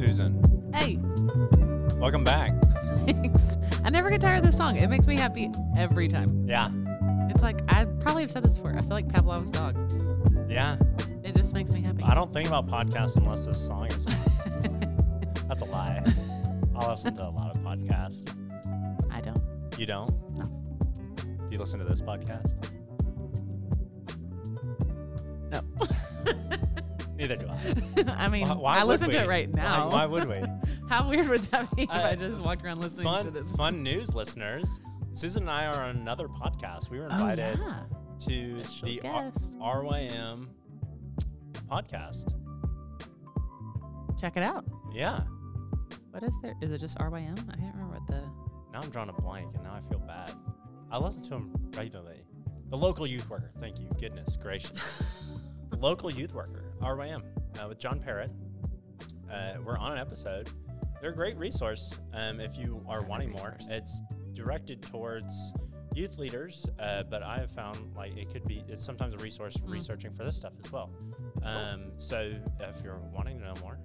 Susan. Hey, Welcome back. thanks. I never get tired of this song. It makes me happy every time. Yeah. It's like I probably have said this before. I feel like Pavlov's dog. Yeah. It just makes me happy. I don't think about podcasts unless this song is. That's a lie. I listen to a lot of podcasts. I don't. You don't? No. Do you listen to this podcast? No. Neither do I. I mean, Why- why I listen to it right now. Why, why would we? How weird would that be if Uh, I just walk around listening to this? fun news, listeners. Susan and I are on another podcast. We were Oh, invited yeah. to Special the R- RYM podcast. Check it out. Yeah. What is there? Is it just RYM? I can't remember what the. Now I'm drawing a blank and now I feel bad. I listen to him regularly. The local youth worker. Thank you. Goodness gracious. local youth worker, RYM, uh, with John Parrott. Uh, we're on an episode. They're a great resource um, if you are wanting more. It's directed towards youth leaders, uh, but I have found like it could be, it's sometimes a resource Mm. researching for this stuff as well. Um, so if you're wanting to know more,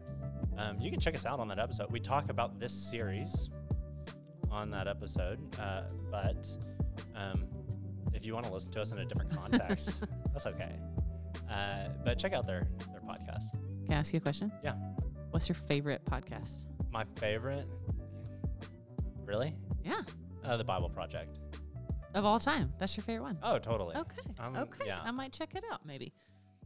um, you can check us out on that episode. We talk about this series on that episode, uh, but um, if you want to listen to us in a different context, that's okay. Uh, but check out their their podcast. Can I ask you a question? Yeah. What's your favorite podcast? My favorite, really, Yeah. uh, the Bible Project. Of all time. That's your favorite one. Oh, totally. Okay. Um, okay. yeah. I might check it out maybe.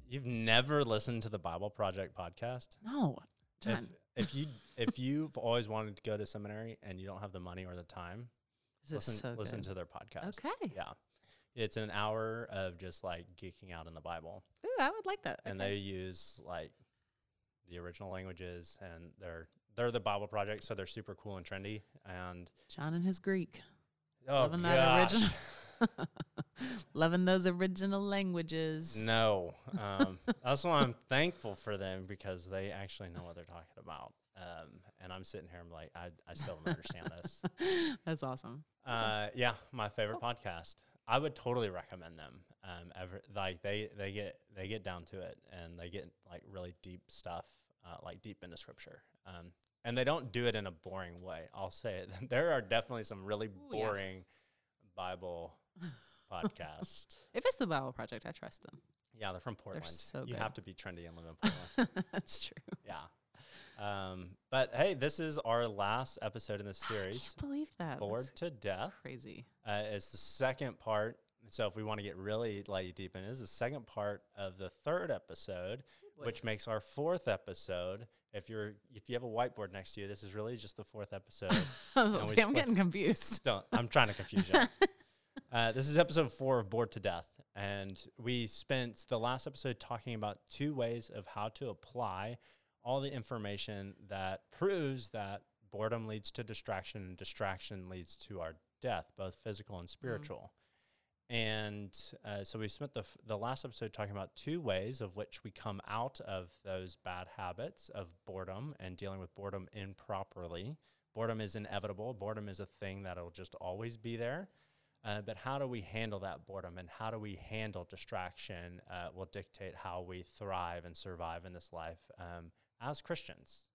You've never listened to the Bible Project podcast? No. If, if you if you've always wanted to go to seminary and you don't have the money or the time, this listen so listen to their podcast. Okay. Yeah. It's an hour of just like geeking out in the Bible. Ooh, I would like that. And Okay. they use like the original languages and they're they're the Bible project, so they're super cool and trendy. And John and his Greek. oh Loving that original. Loving those original languages. No. Um, that's why I'm thankful for them because they actually know what they're talking about. Um, and I'm sitting here, I'm like, I, I still don't understand this. That's awesome. Uh, yeah, my favorite podcast. I would totally recommend them. Um, ever like they they get they get down to it and they get like really deep stuff, uh, like deep into scripture. Um, and they don't do it in a boring way. I'll say it. there are definitely some really Ooh, yeah. boring Bible podcasts. If it's the Bible Project, I trust them. Yeah, they're from Portland. so you good. have to be trendy and live in Portland. That's true. yeah. Um, but hey, this is our last episode in this I series. can't believe that. Bored That's to death. crazy. Uh, it's the second part. So if we want to get really like deep in, it is the second part of the third episode, Boy. which makes our fourth episode. If you're if you have a whiteboard next to you, this is really just the fourth episode. I was And like, we I'm getting confused. Don't I'm trying to confuse you. Uh, this is episode four of Bored to Death, and we spent the last episode talking about two ways of how to apply all the information that proves that boredom leads to distraction and distraction leads to our death, both physical and spiritual. And uh, so we spent the, f- the last episode talking about two ways of which we come out of those bad habits of boredom and dealing with boredom improperly. Boredom is inevitable. Boredom is a thing that'll just always be there. Uh, but how do we handle that boredom and how do we handle distraction uh, will dictate how we thrive and survive in this life um, as Christians.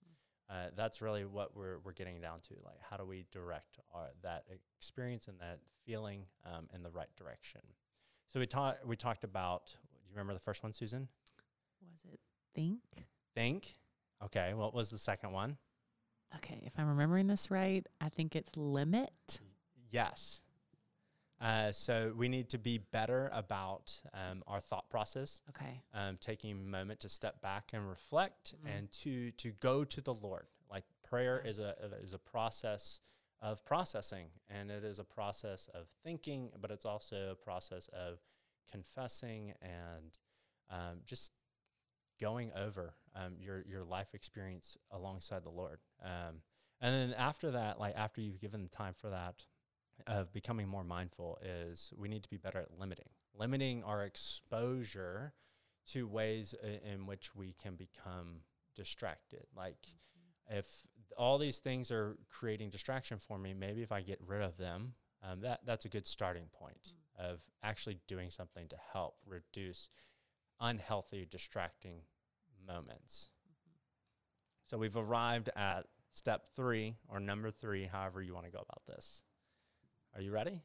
Uh, that's really what we're, we're getting down to. Like, how do we direct our, that experience and that feeling um, in the right direction? So we talked. We talked about. Do you remember the first one, Susan? Was it think? Think. Okay. What was the second one? Okay, if I'm remembering this right, I think it's limit. Yes. Uh, so we need to be better about um, our thought process, Okay. um, taking a moment to step back and reflect, Mm. and to to go to the Lord. Like prayer is a is a process of processing, and it is a process of thinking, but it's also a process of confessing and um, just going over um, your your life experience alongside the Lord. Um, and then after that, like after you've given the time for that, of becoming more mindful is we need to be better at limiting, limiting our exposure to ways in which we can become distracted. Like mm-hmm. if all these things are creating distraction for me, maybe if I get rid of them, um, that that's a good starting point mm. of actually doing something to help reduce unhealthy, distracting moments. Mm-hmm. So we've arrived at step three or number three, however you want to go about this. Are you ready?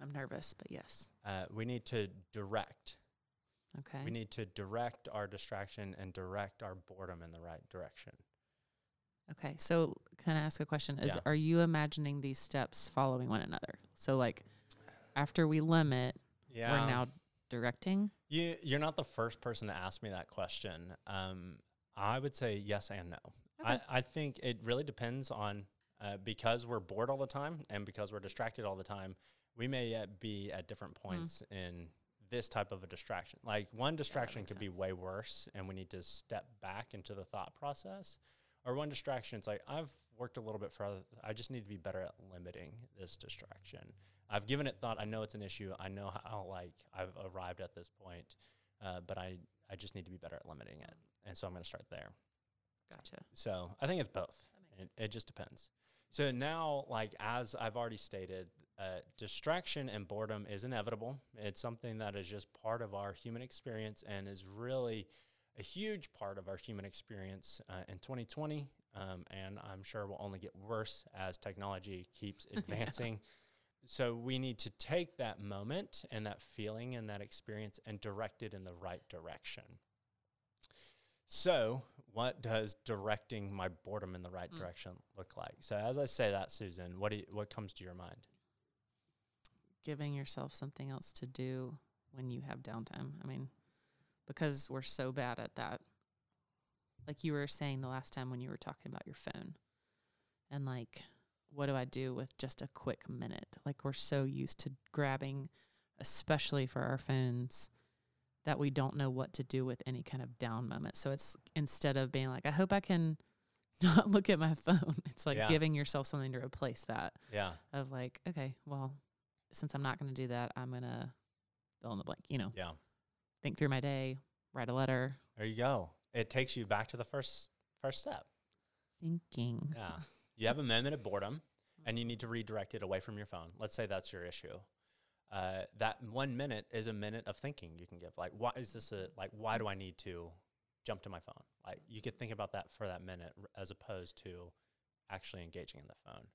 I'm nervous, but yes. Uh, we need to direct. Okay. We need to direct our distraction and direct our boredom in the right direction. Okay. So can I ask a question? Is Yeah. are you imagining these steps following one another? So like after we limit, Yeah. we're now directing. You you're not the first person to ask me that question. Um, I would say yes and no. Okay. I, I think it really depends on uh, because we're bored all the time and because we're distracted all the time. We may uh, be at different points in this type of a distraction. Like one distraction makes could be way worse, and we need to step back into the thought process. Or one distraction, it's like I've worked a little bit further. I just need to be better at limiting this distraction. I've given it thought. I know it's an issue. I know how like I've arrived at this point, uh, but I I just need to be better at limiting it. And so I'm going to start there. Gotcha. So I think it's both. It, it just depends. So now, like as I've already stated, uh, distraction and boredom is inevitable. It's something that is just part of our human experience and is really a huge part of our human experience uh, in 2020. Um, and I'm sure will only get worse as technology keeps advancing. So we need to take that moment and that feeling and that experience and direct it in the right direction. So, what does directing my boredom in the right Mm. direction look like? So, as I say that, Susan, what do you, what comes to your mind? Giving yourself something else to do when you have downtime. I mean, because we're so bad at that. Like you were saying the last time when you were talking about your phone. And like what do I do with just a quick minute? Like we're so used to grabbing especially for our phones that we don't know what to do with any kind of down moment. So it's instead of being like I hope I can not look at my phone, it's like Yeah. giving yourself something to replace that Yeah, of like, okay, well, since I'm not going to do that, I'm going to fill in the blank, you know, yeah. think through my day, write a letter, There you go. It takes you back to the first first step. thinking. Yeah. you have a moment of boredom and you need to redirect it away from your phone. Let's say that's your issue. Uh, that one minute is a minute of thinking you can give. Like, why is this a, like, why do I need to jump to my phone? Like, you could think about that for that minute as opposed to actually engaging in the phone,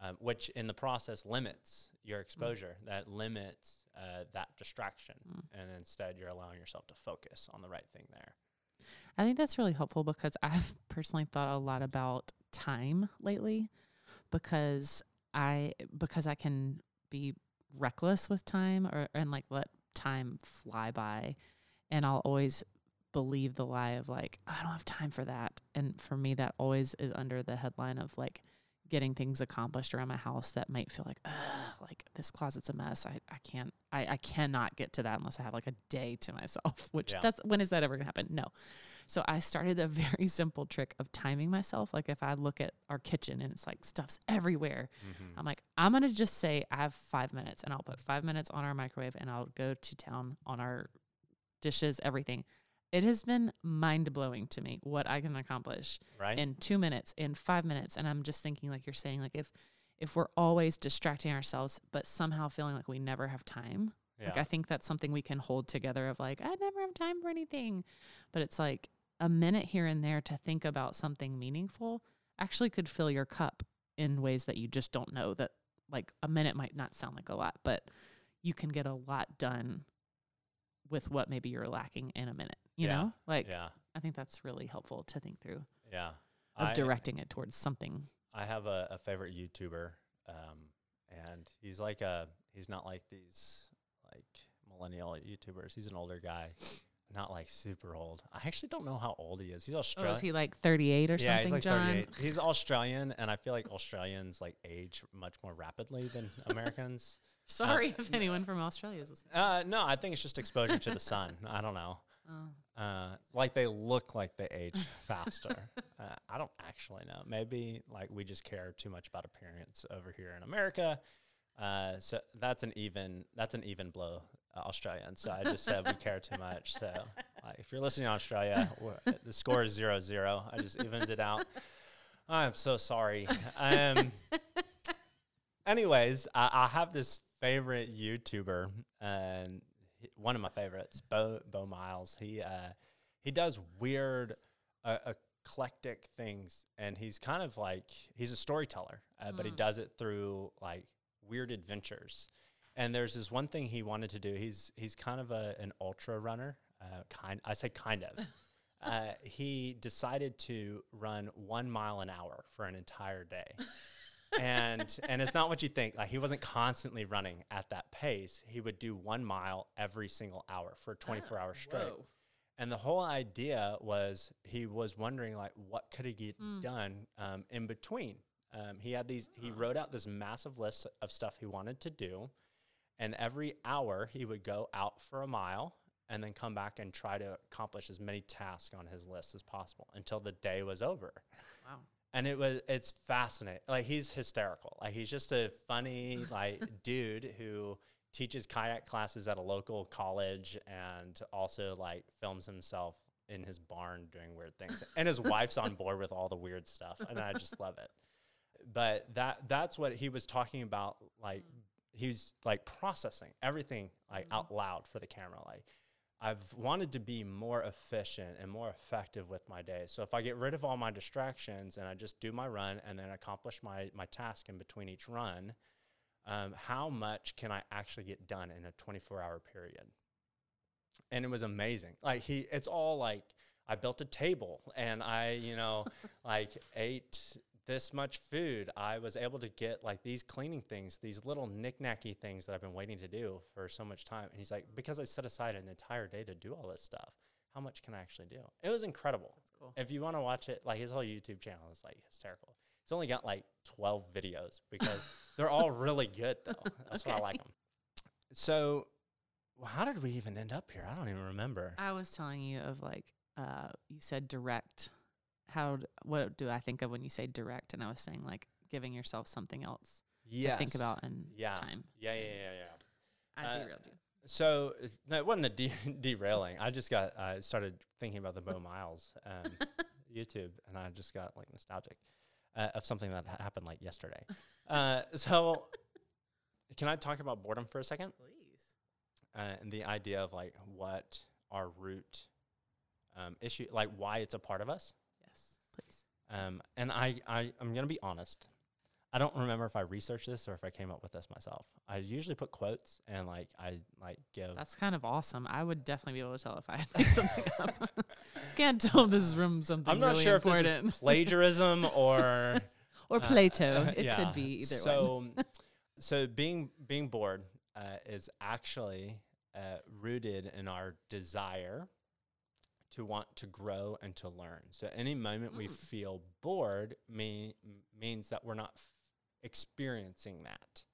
um, which in the process limits your exposure, that limits uh, that distraction. Mm. And instead, you're allowing yourself to focus on the right thing there. I think that's really helpful because I've personally thought a lot about time lately because I because I can be reckless with time or and like let time fly by. And I'll always believe the lie of like I don't have time for that. And for me that always is under the headline of like getting things accomplished around my house that might feel like Ugh, like this closet's a mess I, I can't I, I cannot get to that unless I have like a day to myself which Yeah. that's when is that ever gonna happen no so I started a very simple trick of timing myself. Like if I look at our kitchen and it's like stuff's everywhere, Mm-hmm. I'm like, I'm gonna just say I have five minutes and I'll put five minutes on our microwave and I'll go to town on our dishes, everything. It has been mind blowing to me what I can accomplish Right? in two minutes, in five minutes. And I'm just thinking, like you're saying, like if if we're always distracting ourselves, but somehow feeling like we never have time, yeah. like I think that's something we can hold together of like, I never have time for anything. But it's like a minute here and there to think about something meaningful actually could fill your cup in ways that you just don't know that like a minute might not sound like a lot, but you can get a lot done with what maybe you're lacking in a minute. You Yeah. know? Like yeah. I think that's really helpful to think through Yeah. of I- directing it towards something. I have a, a favorite YouTuber, um, and he's like a he's not like these like millennial YouTubers. He's an older guy, not like super old. I actually don't know how old he is. He's Oh, Australian. is he like 38 or yeah, something, he's like John? 38. He's Australian, and I feel like Australians like age much more rapidly than Americans. Sorry if anyone from Australia is listening. Uh, no, I think it's just exposure to the sun. I don't know. Oh. Uh, like they look like they age faster. uh, I don't actually know. Maybe like we just care too much about appearance over here in America. Uh, so that's an even that's an even blow, uh, Australian. So I just said we care too much. So like, if you're listening in Australia, the score is zero zero. I just evened it out. I'm so sorry. Um, anyways, I, I have this favorite YouTuber, and one of my favorites, Beau Beau Miles. He uh, he does weird, uh, eclectic things, and he's kind of like he's a storyteller, uh, but he Mm. does it through like weird adventures. And there's this one thing he wanted to do. He's he's kind of a an ultra runner, uh, kind I say kind of. uh, he decided to run one mile an hour for an entire day. and and it's not what you think. Like he wasn't constantly running at that pace. He would do one mile every single hour for 24 hours straight. Whoa. And the whole idea was he was wondering like what could he get Mm. done um, in between. Um, he had these. He wrote out this massive list of stuff he wanted to do, and every hour he would go out for a mile and then come back and try to accomplish as many tasks on his list as possible until the day was over. And it was it's fascinating like he's hysterical. Like he's just a funny like dude who teaches kayak classes at a local college and also like films himself in his barn doing weird things. And his wife's on board with all the weird stuff and i just love it. But that that's what he was talking about like he's like processing everything like mm-hmm. out loud for the camera like I've wanted to be more efficient and more effective with my day. So if I get rid of all my distractions and I just do my run and then accomplish my my task in between each run, um, how much can I actually get done in a 24 hour period? And it was amazing. Like he, it's all like I built a table and I, you know, like ate this much food. I was able to get like these cleaning things, these little knick-knacky things that I've been waiting to do for so much time. And he's like, because I set aside an entire day to do all this stuff, how much can I actually do? It was incredible. Cool. If you want to watch it, like his whole YouTube channel is like hysterical. He's only got like 12 videos because they're all really good though. That's why I like them. So, well, how did we even end up here? I don't even remember. I was telling you of like uh you said direct. How what do I think of when you say direct? And I was saying like giving yourself something else Yeah. to think about in Yeah. time. Yeah, yeah, yeah, yeah. I Uh, derailed you. So it's- no, it wasn't a de- derailing. I just got uh, started thinking about the Beau Miles um, YouTube, and I just got like nostalgic uh, of something that ha- happened like yesterday. Uh, so, can I talk about boredom for a second? Please. Uh, and the idea of like what our root um, issue, like why it's a part of us. Um, and I, I, I'm gonna be honest. I don't remember if I researched this or if I came up with this myself. I usually put quotes and like I like give That's kind of awesome. I would definitely be able to tell if I had made something up. Can't tell if this is from something I'm not really sure important. if this is plagiarism or or uh, Plato. it yeah. could be either one. so, so being being bored uh, is actually uh, rooted in our desire to want to grow and to learn. So, any moment we Mm. feel bored mean, means that we're not f- experiencing that.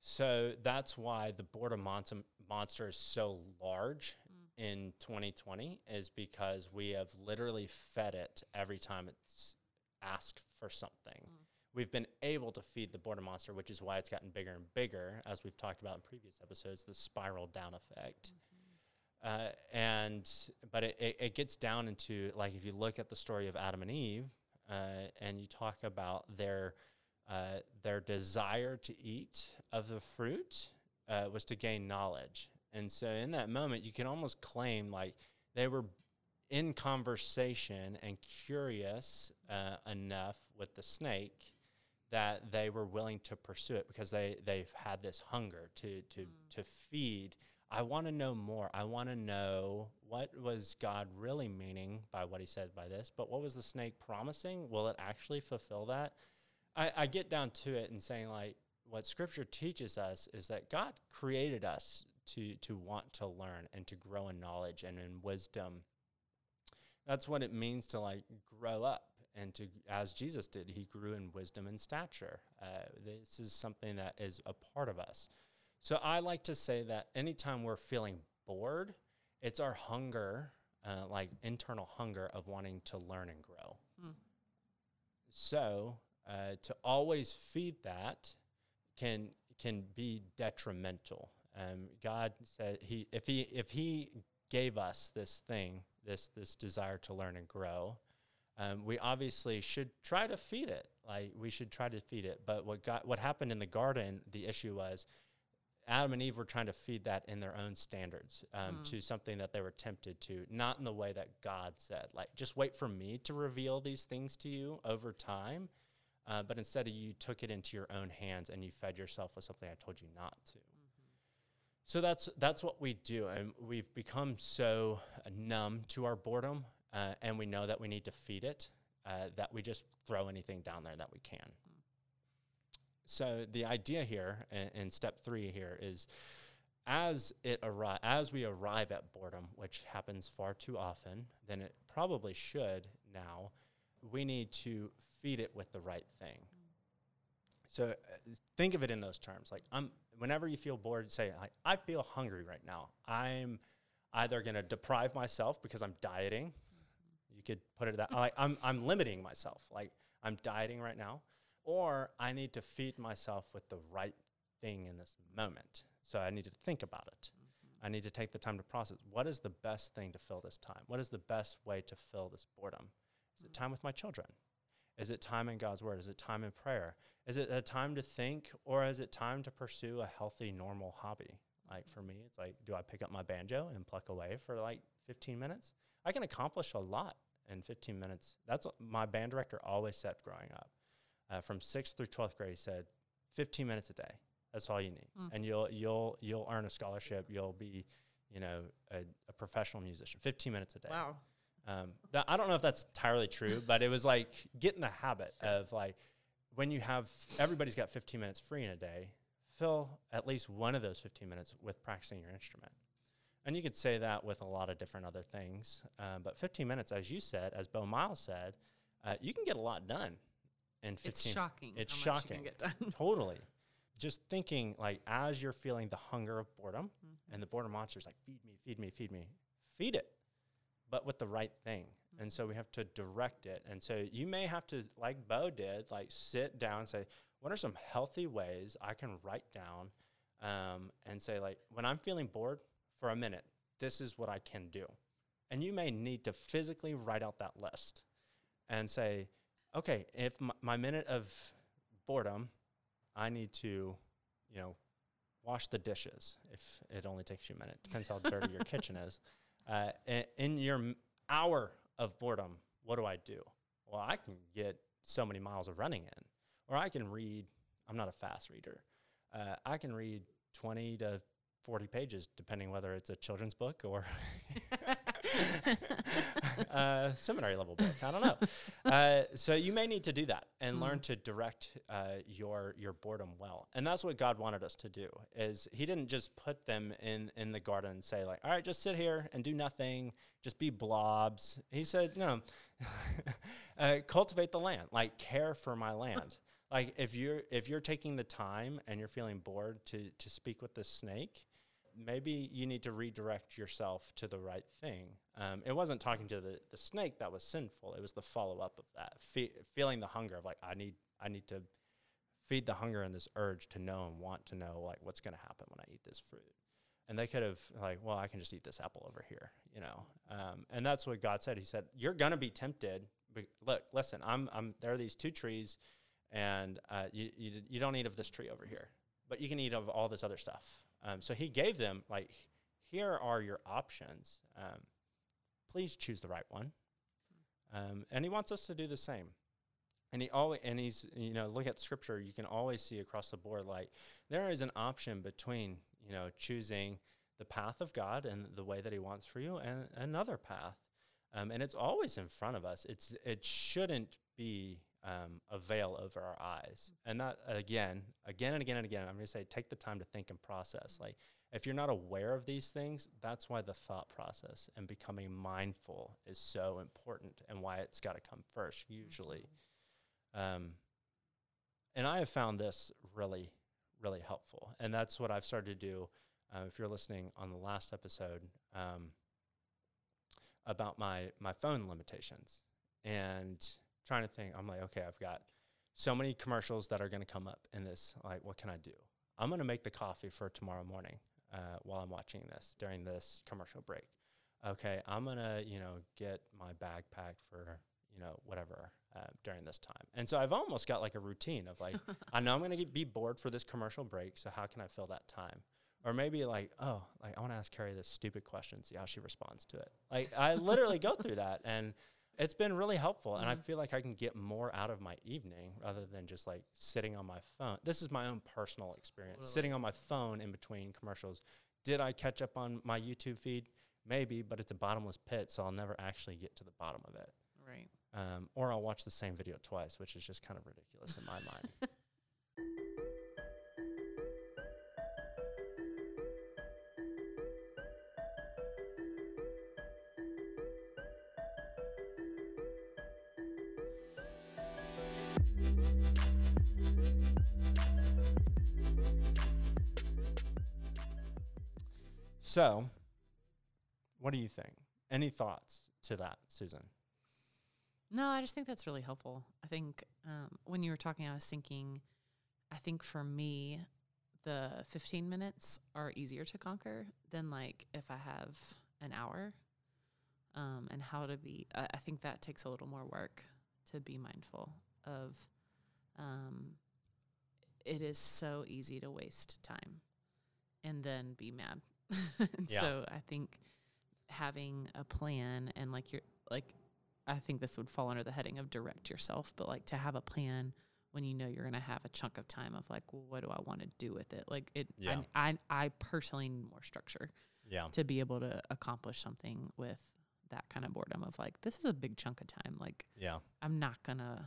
So that's why the boredom monster, monster is so large Mm. in 2020 is because we have literally fed it every time it's asked for something. Mm. We've been able to feed the boredom monster, which is why it's gotten bigger and bigger, as we've talked about in previous episodes, the spiral down effect. Uh, and but it, it, it gets down into like if you look at the story of Adam and Eve, uh, and you talk about their uh, their desire to eat of the fruit uh, was to gain knowledge, and so in that moment you can almost claim like they were in conversation and curious uh, enough with the snake that they were willing to pursue it because they they've had this hunger to to to feed I want to know more. I want to know what was God really meaning by what he said by this, but what was the snake promising? Will it actually fulfill that? I, I get down to it and saying like what scripture teaches us is that God created us to to want to learn and to grow in knowledge and in wisdom. That's what it means to like grow up and to as Jesus did, he grew in wisdom and stature. Uh, this is something that is a part of us. So I like to say that anytime we're feeling bored, it's our hunger, uh, like internal hunger of wanting to learn and grow. Hmm. So uh, to always feed that can can be detrimental. Um, God said he if he if he gave us this thing, this this desire to learn and grow, um, we obviously should try to feed it. Like we should try to feed it. But what got what happened in the garden, the issue was Adam and Eve were trying to feed that in their own standards um, Mm. to something that they were tempted to, not in the way that God said. Like, just wait for me to reveal these things to you over time. Uh, but instead of you took it into your own hands and you fed yourself with something I told you not to. So that's that's what we do, and we've become so uh, numb to our boredom, uh, and we know that we need to feed it, uh, that we just throw anything down there that we can. So the idea here in, step three here is, as it arri- as we arrive at boredom, which happens far too often, then it probably should now. We need to feed it with the right thing. So uh, think of it in those terms. Like I'm whenever you feel bored, say like I feel hungry right now. I'm either going to deprive myself because I'm dieting. You could put it that like I'm I'm limiting myself. Like I'm dieting right now or I need to feed myself with the right thing in this moment. So I need to think about it. Mm-hmm. I need to take the time to process what is the best thing to fill this time? What is the best way to fill this boredom? Is it mm-hmm. time with my children? Is it time in God's word? Is it time in prayer? Is it a time to think or is it time to pursue a healthy, normal hobby? Like for me, it's like, do I pick up my banjo and pluck away for like 15 minutes? I can accomplish a lot in 15 minutes. That's what my band director always said growing up. Uh, from sixth through 12th grade, he said 15 minutes a day. That's all you need. Mm. And you'll, you'll, you'll earn a scholarship. You'll be, you know, a, a professional musician, 15 minutes a day. Wow. Um, that, I don't know if that's entirely true, but it was like get in the habit of like when you have everybody's got 15 minutes free in a day, fill at least one of those 15 minutes with practicing your instrument. And you could say that with a lot of different other things, um, but 15 minutes, as you said, as Beau Miles said, uh, you can get a lot done in 15. It's shocking. It's shocking. You can get done. Totally. Just thinking like as you're feeling the hunger of boredom, Mm-hmm. and the boredom monster is like, feed me, feed me, feed me, feed it, but with the right thing. And so we have to direct it. And so you may have to, like Beau did, like sit down and say, what are some healthy ways I can write down um, and say, like, when I'm feeling bored for a minute, this is what I can do. And you may need to physically write out that list and say, okay, if m- my minute of boredom, I need to, you know, wash the dishes if it only takes you a minute. Depends how dirty your kitchen is. Uh, in, in your hour of boredom, what do I do? Well, I can get so many miles of running in, or I can read. I'm not a fast reader. Uh, I can read 20 to 40 pages, depending whether it's a children's book or uh, seminary level book. I don't know. Uh, so you may need to do that and learn to direct uh, your your boredom well. And that's what God wanted us to do. Is He didn't just put them in in the garden and say like, all right, just sit here and do nothing, just be blobs. He said, no, uh, cultivate the land, like care for my land. like if you're if you're taking the time and you're feeling bored to to speak with the snake maybe you need to redirect yourself to the right thing. Um, it wasn't talking to the, the snake that was sinful. It was the follow up of that, fe- feeling the hunger of like I need I need to feed the hunger and this urge to know and want to know like what's going to happen when I eat this fruit. And they could have like, well, I can just eat this apple over here, you know. Um, and that's what God said. He said, "You're going to be tempted. But look, listen. I'm, I'm. There are these two trees, and uh, you, you, you don't eat of this tree over here, but you can eat of all this other stuff. Um, so he gave them like, here are your options. Um, please choose the right one. Um, and he wants us to do the same. And he always and he's you know look at scripture. You can always see across the board like there is an option between you know choosing the path of God and the way that He wants for you, and another path. Um, and it's always in front of us. It's it shouldn't be um, a veil over our eyes. And that again, again and again and again, I'm going to say take the time to think and process. Like if you're not aware of these things, that's why the thought process and becoming mindful is so important, and why it's got to come first usually. Um, and I have found this really, really helpful, and that's what I've started to do. Uh, if you're listening on the last episode um, about my my phone limitations and trying to think, I'm like, okay, I've got so many commercials that are going to come up in this. Like, what can I do? I'm going to make the coffee for tomorrow morning uh, while I'm watching this during this commercial break. Okay, I'm going to, you know, get my bag packed for, you know, whatever uh, during this time. And so I've almost got like a routine of like, I know I'm going to be bored for this commercial break. So how can I fill that time? Or maybe like, oh, like I want to ask Carrie this stupid question, see how she responds to it. Like I literally go through that and it's been really helpful and I Mhm. feel like I can get more out of my evening rather than just like sitting on my phone. This is my own personal experience. Sitting on my phone in between commercials. Did I catch up on my YouTube feed? Maybe, but it's a bottomless pit, so I'll never actually get to the bottom of it. Right. Um, or I'll watch the same video twice, which is just kind of ridiculous in my mind. So, what do you think? Any thoughts to that, Susan? No, I just think that's really helpful. I think um, when you were talking, I was thinking, I think for me, the 15 minutes are easier to conquer than like if I have an hour. Um, and how to be, I, I think that takes a little more work to be mindful of. Um, it is so easy to waste time and then be mad. Yeah. So I think having a plan and like you're like I think this would fall under the heading of direct yourself, but like to have a plan when you know you're going to have a chunk of time of like, well, what do I want to do with it? Like it, Yeah. I, I, I personally need more structure Yeah. to be able to accomplish something with that kind of boredom of like, this is a big chunk of time. Like Yeah. I'm not going to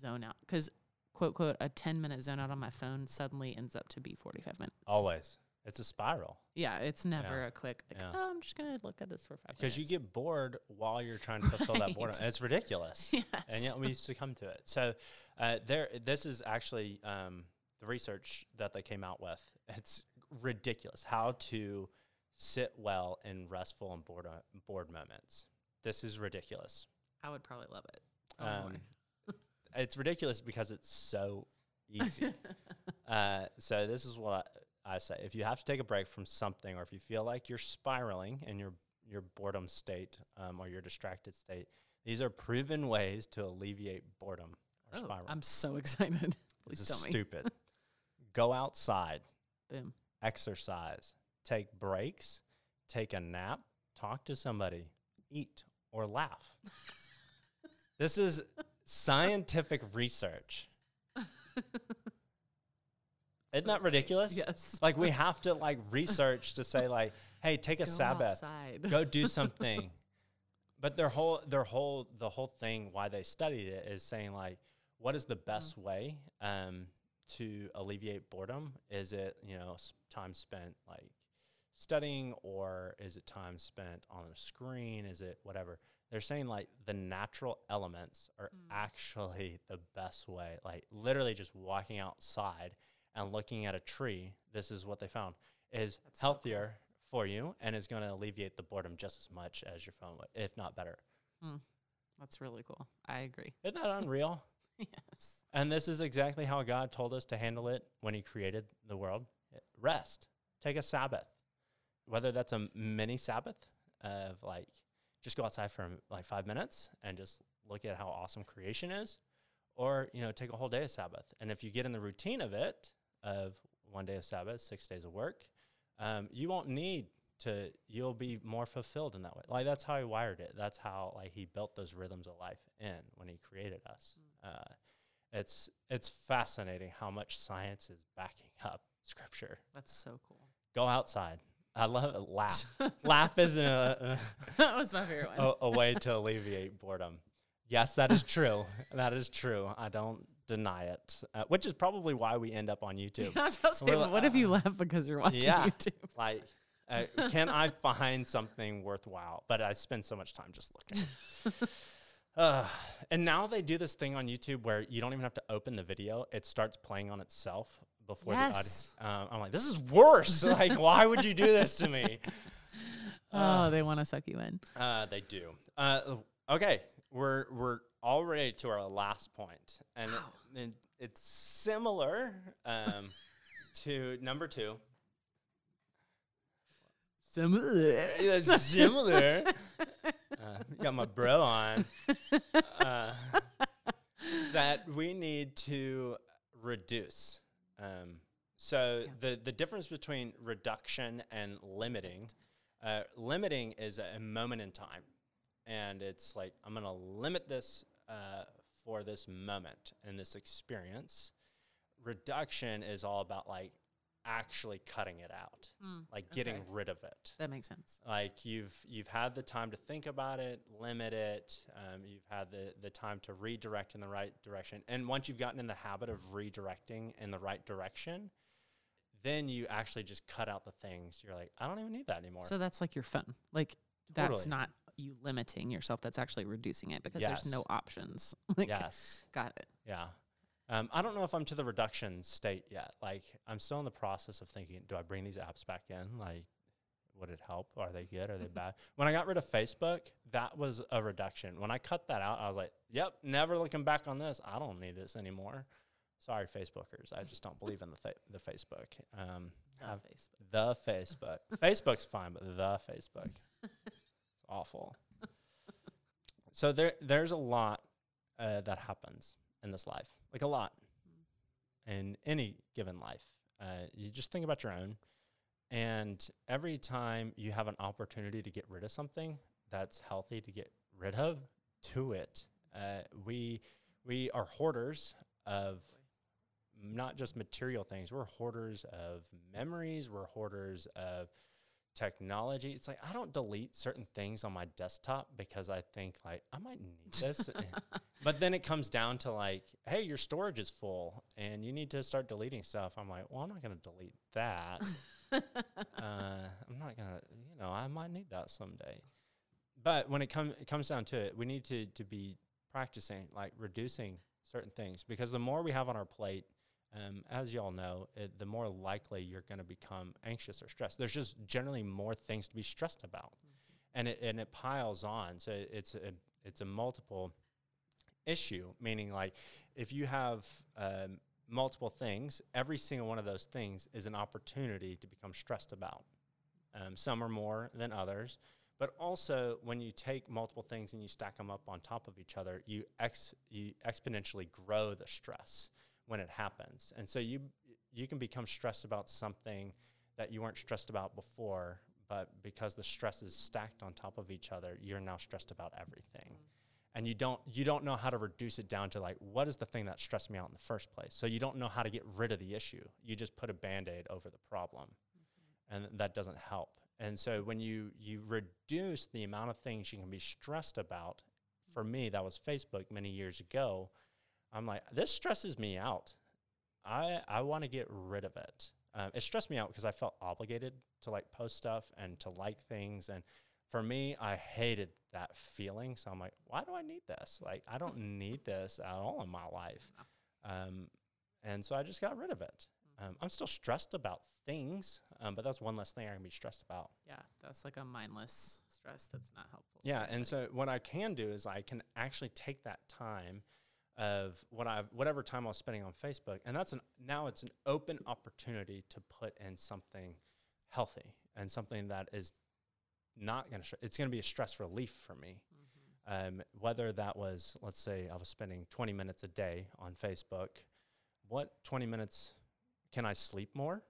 zone out because quote, quote, a 10 minute zone out on my phone suddenly ends up to be 45 minutes. Always. It's a spiral Yeah. It's never Yeah. a quick, like, Yeah. oh, I'm just going to look at this for five because you get bored while you're trying to fulfill that boredom. It's ridiculous. yes. and yet we succumb to it. So uh, there, this is actually um, the research that they came out with. It's ridiculous how to sit well in restful and bored bored moments. This is ridiculous. I would probably love it. I Um, it's ridiculous because it's so easy. uh, so this is what I, I say: if you have to take a break from something, or if you feel like you're spiraling in your your boredom state um, or your distracted state, these are proven ways to alleviate boredom or Oh, spiral. I'm so excited. This is stupid. Go outside, Boom. exercise, take breaks, take a nap, talk to somebody, eat, or laugh. this is scientific research. Isn't that ridiculous? Yes. Like we have to like research to say like, hey, take a Go Sabbath, outside. go do something. But their whole their whole the whole thing why they studied it is saying like, what is the best way um, to alleviate boredom? Is it you know time spent like studying or is it time spent on a screen? Is it whatever? They're saying like the natural elements are Mm. actually the best way. Like literally just walking outside and looking at a tree. This is what they found is That's so cool. healthier for you and is going to alleviate the boredom just as much as your phone would, if not better. Hmm. That's really cool. I agree. Isn't that unreal? yes. And this is exactly how God told us to handle it when He created the world. Rest. Take a Sabbath. Whether that's a mini Sabbath of like just go outside for like five minutes and just look at how awesome creation is, or you know take a whole day of Sabbath. And if you get in the routine of it, of one day of Sabbath, six days of work, um, you won't need to. You'll be more fulfilled in that way. Like that's how He wired it. That's how like He built those rhythms of life in when He created us. Uh, it's it's fascinating how much science is backing up scripture. That's so cool. Go outside. I love it. Laugh. Laugh isn't a, that was my favorite a, one. a way to alleviate boredom. Yes, that is true. that is true. I don't deny it, uh, which is probably why we end up on YouTube. I was about to say, like, what if you uh, laugh because you're watching yeah. YouTube? Like, uh, can I find something worthwhile? But I spend so much time just looking. Uh, and now they do this thing on YouTube where you don't even have to open the video; it starts playing on itself before Yes. the audience. Um, I'm like, this is worse. like, why would you do this to me? oh, they want to suck you in. Uh, they do. Uh, okay, we're we're already to our last point, and it, it, it's similar um, to number two. Similar. It's similar. uh, got my bro on. Uh, that we need to reduce um, So Yeah. the the difference between reduction and limiting, uh, limiting is a, moment in time, and it's like I'm going to limit this uh, for this moment and this experience. Reduction is all about like actually cutting it out, like getting Mm, okay. rid of it. That makes sense. Like you've you've had the time to think about it, limit it. Um, you've had the the time to redirect in the right direction, and once you've gotten in the habit of redirecting in the right direction, then you actually just cut out the things. You're like, I don't even need that anymore. So that's like your phone. Like that's not you limiting yourself. That's actually reducing it because there's no options. like, yes, Got it. yeah. Um, I don't know if I'm to the reduction state yet. Like I'm still in the process of thinking, do I bring these apps back in? Like, would it help? Are they good? Are they bad? When I got rid of Facebook, that was a reduction. When I cut that out, I was like, yep, never looking back on this. I don't need this anymore. Sorry, Facebookers. I just don't believe in the fa- the Facebook. Um, The Facebook. the Facebook. Facebook's fine, but the Facebook, awful. So there, there's a lot uh, that happens in this life, like a lot in any given life. Uh, you just think about your own, and every time you have an opportunity to get rid of something that's healthy to get rid of, do it. Uh, we we are hoarders of not just material things. We're hoarders of memories. We're hoarders of technology. It's like I don't delete certain things on my desktop because I think like I might need this. but then it comes down to like, hey, your storage is full and you need to start deleting stuff. I'm like, well, I'm not going to delete that. uh, I'm not going to, you know, I might need that someday. But when it, come, it comes down to it, we need to, to be practicing, like reducing certain things because the more we have on our plate, um, as y'all know, it, the more likely you're going to become anxious or stressed. There's just generally more things to be stressed about, and it and it piles on. So it's a it's a multiple issue. Meaning, like if you have um, multiple things, every single one of those things is an opportunity to become stressed about. Um, some are more than others, but also when you take multiple things and you stack them up on top of each other, you ex you exponentially grow the stress when it happens. And so you you can become stressed about something that you weren't stressed about before, but because the stress is stacked on top of each other, you're now stressed about everything. Mm-hmm. And you don't you don't know how to reduce it down to like what is the thing that stressed me out in the first place. So you don't know how to get rid of the issue. You just put a band-aid over the problem. Mm-hmm. And that doesn't help. And so when you you reduce the amount of things you can be stressed about, for mm-hmm. me that was Facebook many years ago. I'm like, this stresses me out. I I want to get rid of it. Um, it stressed me out because I felt obligated to like post stuff and to like things, and for me, I hated that feeling. So I'm like, why do I need this? Like, I don't need this at all in my life. Um, and so I just got rid of it. Um, I'm still stressed about things, um, but that's one less thing I can be stressed about. Yeah, that's like a mindless stress that's not helpful. Yeah, and so what I can do is I can actually take that time of what I've whatever time I was spending on Facebook, and that's an now it's an open opportunity to put in something healthy and something that is not going to. it's going to be a stress relief for me. Um, whether that was, let's say, I was spending 20 minutes a day on Facebook, what 20 minutes can I sleep more?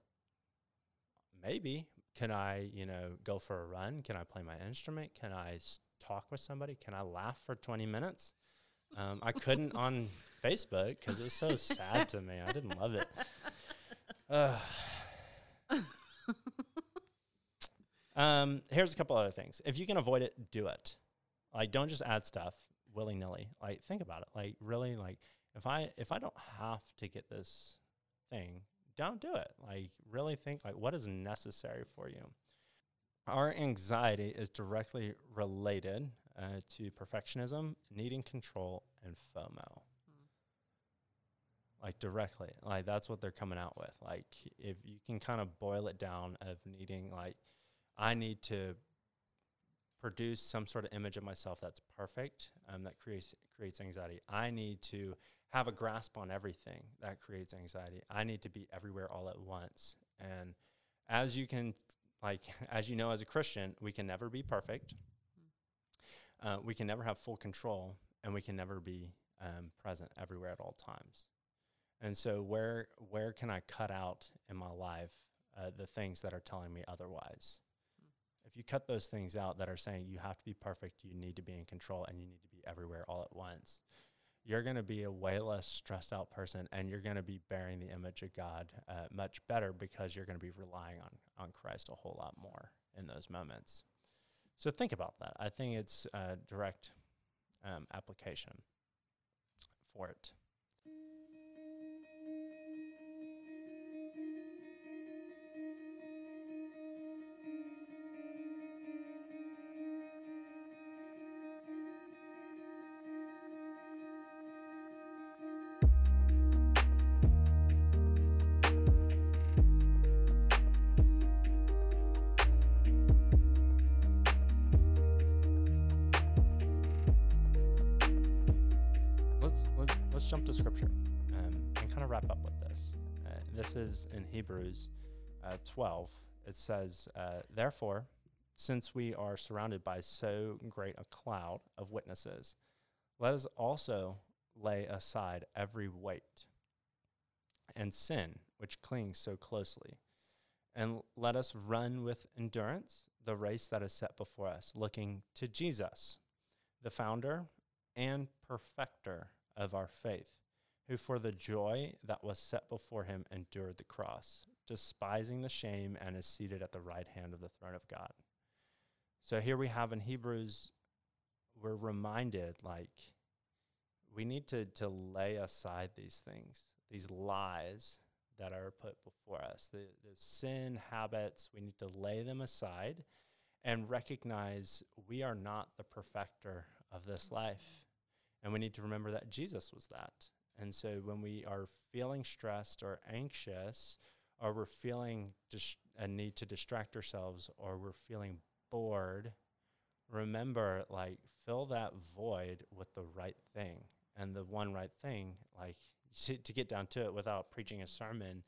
Maybe. Can I, you know, go for a run? Can I play my instrument? Can I talk with somebody? Can I laugh for 20 minutes? Um, I couldn't on Facebook because it was so sad to me. I didn't love it. Ugh. um, here's a couple other things. If you can avoid it, do it. Like, don't just add stuff willy nilly. Like, think about it. Like, really, like, if I if I don't have to get this thing, don't do it. Like, really think like what is necessary for you. Our anxiety is directly related uh, to perfectionism, needing control, and FOMO. Like directly, like that's what they're coming out with. Like if you can kind of boil it down of needing, like I need to produce some sort of image of myself that's perfect, um, that creates creates anxiety. I need to have a grasp on everything that creates anxiety. I need to be everywhere all at once. And as you can, like, as you know, as a Christian, we can never be perfect. Uh, we can never have full control, and we can never be um, present everywhere at all times. And so where where can I cut out in my life uh, the things that are telling me otherwise? If you cut those things out that are saying you have to be perfect, you need to be in control, and you need to be everywhere all at once, you're going to be a way less stressed out person, and you're going to be bearing the image of God uh, much better because you're going to be relying on on Christ a whole lot more in those moments. So think about that. I think it's a direct um, application for it. Hebrews uh, 12. It says, uh, "Therefore, since we are surrounded by so great a cloud of witnesses, let us also lay aside every weight and sin which clings so closely, and let us run with endurance the race that is set before us, looking to Jesus, the founder and perfecter of our faith, who for the joy that was set before him endured the cross, despising the shame, and is seated at the right hand of the throne of God. So here we have in Hebrews, we're reminded like we need to, to lay aside these things, these lies that are put before us, the, the sin habits, we need to lay them aside and recognize we are not the perfecter of this life. And we need to remember that Jesus was that. And so when we are feeling stressed or anxious, or we're feeling dis- a need to distract ourselves, or we're feeling bored, remember, like, fill that void with the right thing. And the one right thing, like, to, get down to it without preaching a sermon,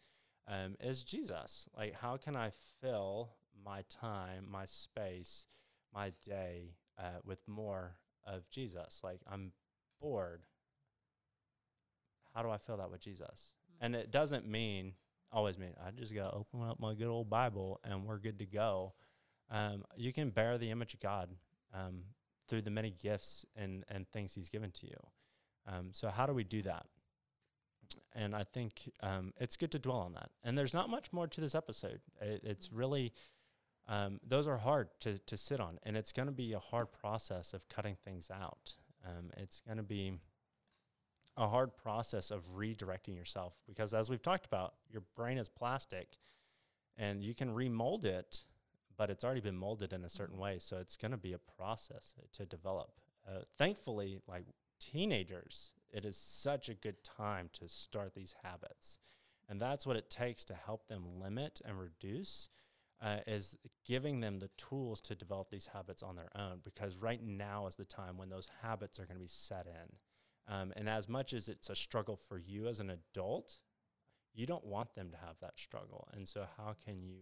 um, is Jesus. Like, how can I fill my time, my space, my day uh, with more of Jesus? Like, I'm bored. How do I fill that with Jesus? And it doesn't mean always mean I just got to open up my good old Bible and we're good to go. Um, you can bear the image of God um, through the many gifts and and things He's given to you. Um, so how do we do that? And I think um, it's good to dwell on that. And there's not much more to this episode. It, it's really um, those are hard to to sit on, and it's going to be a hard process of cutting things out. Um, it's going to be a hard process of redirecting yourself because, as we've talked about, your brain is plastic, and you can remold it, but it's already been molded in a certain way. So it's going to be a process to develop. Uh, thankfully, like teenagers, it is such a good time to start these habits, and that's what it takes to help them limit and reduce uh, is giving them the tools to develop these habits on their own because right now is the time when those habits are going to be set in. Um, and as much as it's a struggle for you as an adult, you don't want them to have that struggle. And so, how can you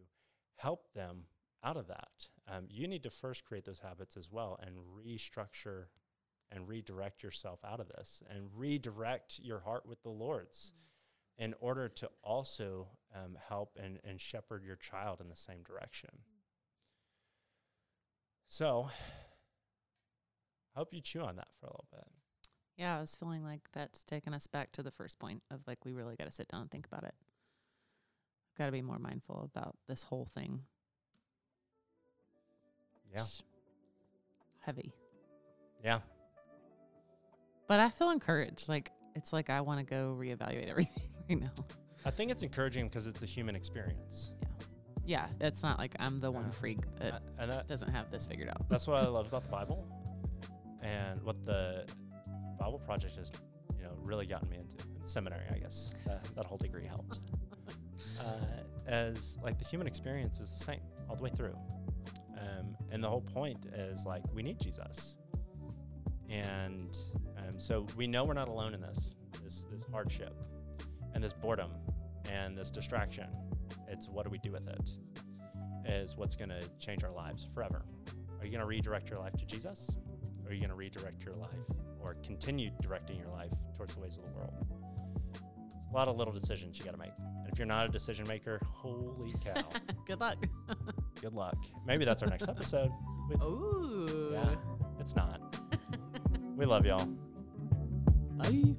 help them out of that? Um, you need to first create those habits as well and restructure and redirect yourself out of this and redirect your heart with the Lord's. Mm-hmm in order to also um, help and, and shepherd your child in the same direction. So, I hope you chew on that for a little bit. Yeah, I was feeling like that's taking us back to the first point of like we really got to sit down and think about it. Got to be more mindful about this whole thing. Yeah. It's heavy. Yeah. But I feel encouraged. Like it's like I want to go reevaluate everything right now. I think it's encouraging because it's the human experience. Yeah, Yeah, it's not like I'm the one freak that that, doesn't have this figured out. that's what I love about the Bible and what the Bible Project has, you know, really gotten me into. In seminary, I guess. That, that whole degree helped. uh, as like the human experience is the same all the way through. Um, and the whole point is like we need Jesus. And um, so we know we're not alone in this, this, this hardship and this boredom and this distraction. It's what do we do with it is what's going to change our lives forever. Are you going to redirect your life to Jesus? Or are you going to redirect your life or continue directing your life towards the ways of the world? It's A lot of little decisions you got to make. And if you're not a decision maker, holy cow, Good luck. good luck. Maybe that's our next episode. We- Ooh. Yeah, it's not. we love y'all. Bye.